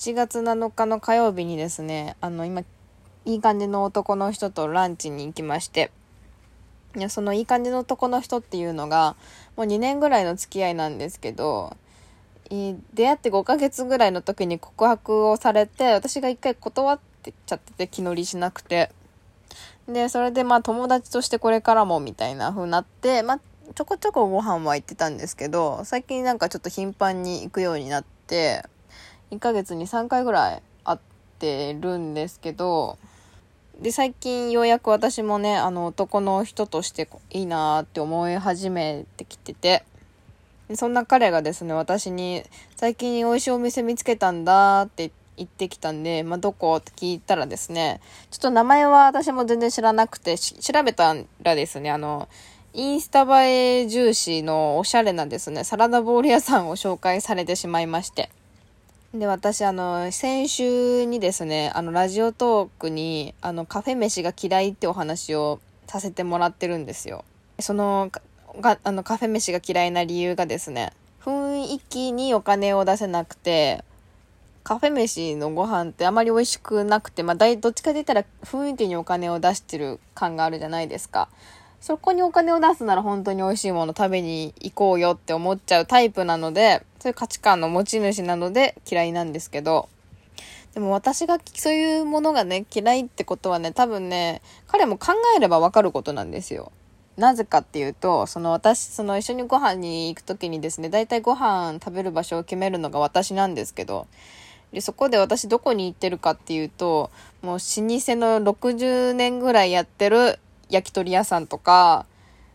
7月7日の火曜日にですね、あの、今、いい感じの男の人とランチに行きまして、いや、そのいい感じの男の人っていうのが、もう2年ぐらいの付き合いなんですけど、出会って5ヶ月ぐらいの時に告白をされて、私が一回断ってちゃってて気乗りしなくて。で、それでまあ友達としてこれからもみたいな風になって、まあちょこちょこご飯は行ってたんですけど、最近なんかちょっと頻繁に行くようになって、1ヶ月に3回ぐらい会ってるんですけど、で、最近ようやく私もね、あの男の人としていいなって思い始めてきてて、そんな彼がですね、私に最近美味しいお店見つけたんだって言ってきたんで、まあ、どこって聞いたらですね、ちょっと名前は私も全然知らなくて、調べたらですね、あの、インスタ映え重視のおしゃれなですね、サラダボール屋さんを紹介されてしまいまして。で、私、あの、先週にですね、あの、ラジオトークに、あの、カフェ飯が嫌いってお話をさせてもらってるんですよ。その、が、あの、カフェ飯が嫌いな理由がですね、雰囲気にお金を出せなくて、カフェ飯のご飯ってあまり美味しくなくて、まあ、どっちかで言ったら雰囲気にお金を出してる感があるじゃないですか。そこにお金を出すなら本当に美味しいもの食べに行こうよって思っちゃうタイプなので、そういう価値観の持ち主なので嫌いなんですけど、でも私がそういうものがね、嫌いってことはね、多分ね、彼も考えればわかることなんですよ。なぜかっていうと、その私、その一緒にご飯に行くときにですね、大体ご飯食べる場所を決めるのが私なんですけど、で、そこで私どこに行ってるかっていうと、もう老舗の60年ぐらいやってる焼き鳥屋さんとか、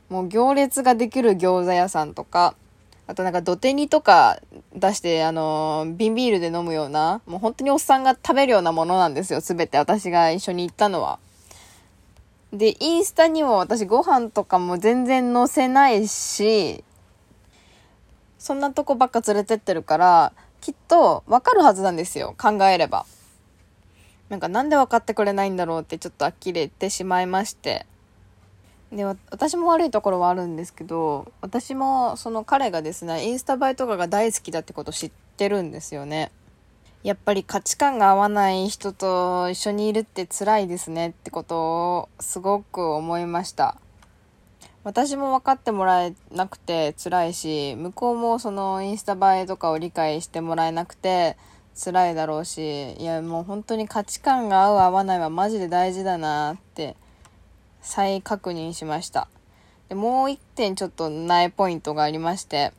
もう行列ができる餃子屋さんとか、あとなんか土手煮とか出して、あのー、瓶ビールで飲むような、もう本当におっさんが食べるようなものなんですよ、すべて私が一緒に行ったのは。で、インスタにも私ご飯とかも全然載せないし、そんなとこばっか連れてってるから、きっとわかるはずなんですよ。考えれば。なんかなんで分かってくれないんだろうってちょっと呆れてしまいまして。で、私も悪いところはあるんですけど、私もその彼がですね、インスタ映えとかが大好きだってこと知ってるんですよね。やっぱり価値観が合わない人と一緒にいるって辛いですねってことをすごく思いました。私も分かってもらえなくて辛いし、向こうもそのインスタ映えとかを理解してもらえなくて辛いだろうし、いやもう本当に価値観が合う合わないはマジで大事だなって再確認しました。でもう一点ちょっとないポイントがありまして、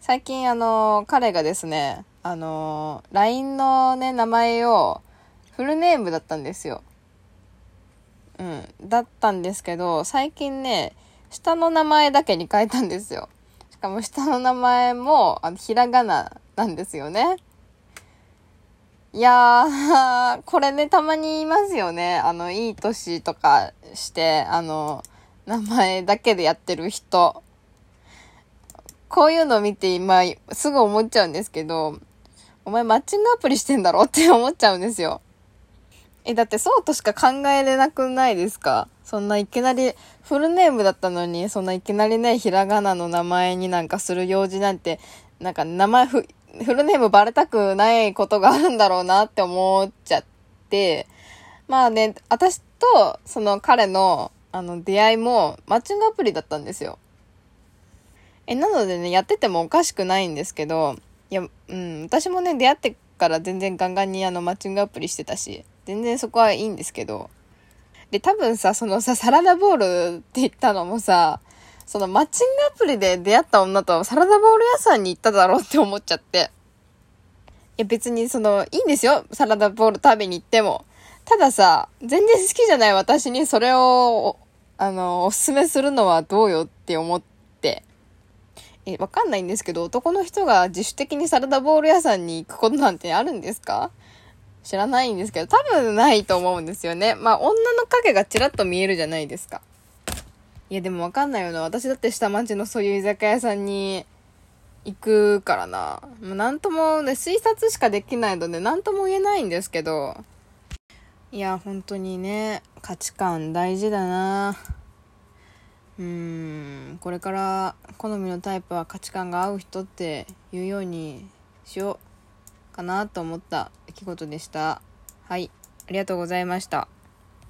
最近あの、彼がですね、あの、LINE のね、名前をフルネームだったんですよ。うん。だったんですけど、最近ね、下の名前だけに変えたんですよ。しかも下の名前も、あの、ひらがななんですよね。いやー、これね、たまに言いますよね。あの、いい年とかして、あの、名前だけでやってる人。こういうのを見て今、すぐ思っちゃうんですけど、お前マッチングアプリしてんだろって思っちゃうんですよ。え、だってそうとしか考えれなくないですか？そんないきなり、フルネームだったのに、そんないきなりね、ひらがなの名前になんかする用事なんて、なんか名前フ、フルネームバレたくないことがあるんだろうなって思っちゃって、まあね、私とその彼のあの出会いもマッチングアプリだったんですよ。え、なのでね、やっててもおかしくないんですけど、いや、うん、私もね、出会ってから全然ガンガンにあの、マッチングアプリしてたし、全然そこはいいんですけど、で、多分さ、そのさ、サラダボールって言ったのもさ、そのマッチングアプリで出会った女とサラダボール屋さんに行っただろうって思っちゃって。いや別にその、いいんですよ。サラダボール食べに行っても。たださ、全然好きじゃない私にそれを、あの、おすすめするのはどうよって思って。え、わかんないんですけど、男の人が自主的にサラダボール屋さんに行くことなんてあるんですか？知らないんですけど、多分ないと思うんですよね。まあ、女の影がちらっと見えるじゃないですか。いや、でもわかんないよな。私だって下町のそういう居酒屋さんに行くからな。もうなんともね、推察しかできないので、なんとも言えないんですけど。いや、本当にね、価値観大事だな。うーんこれから好みのタイプは価値観が合う人っていうようにしようかなと思った出来事でした。はい。ありがとうございました。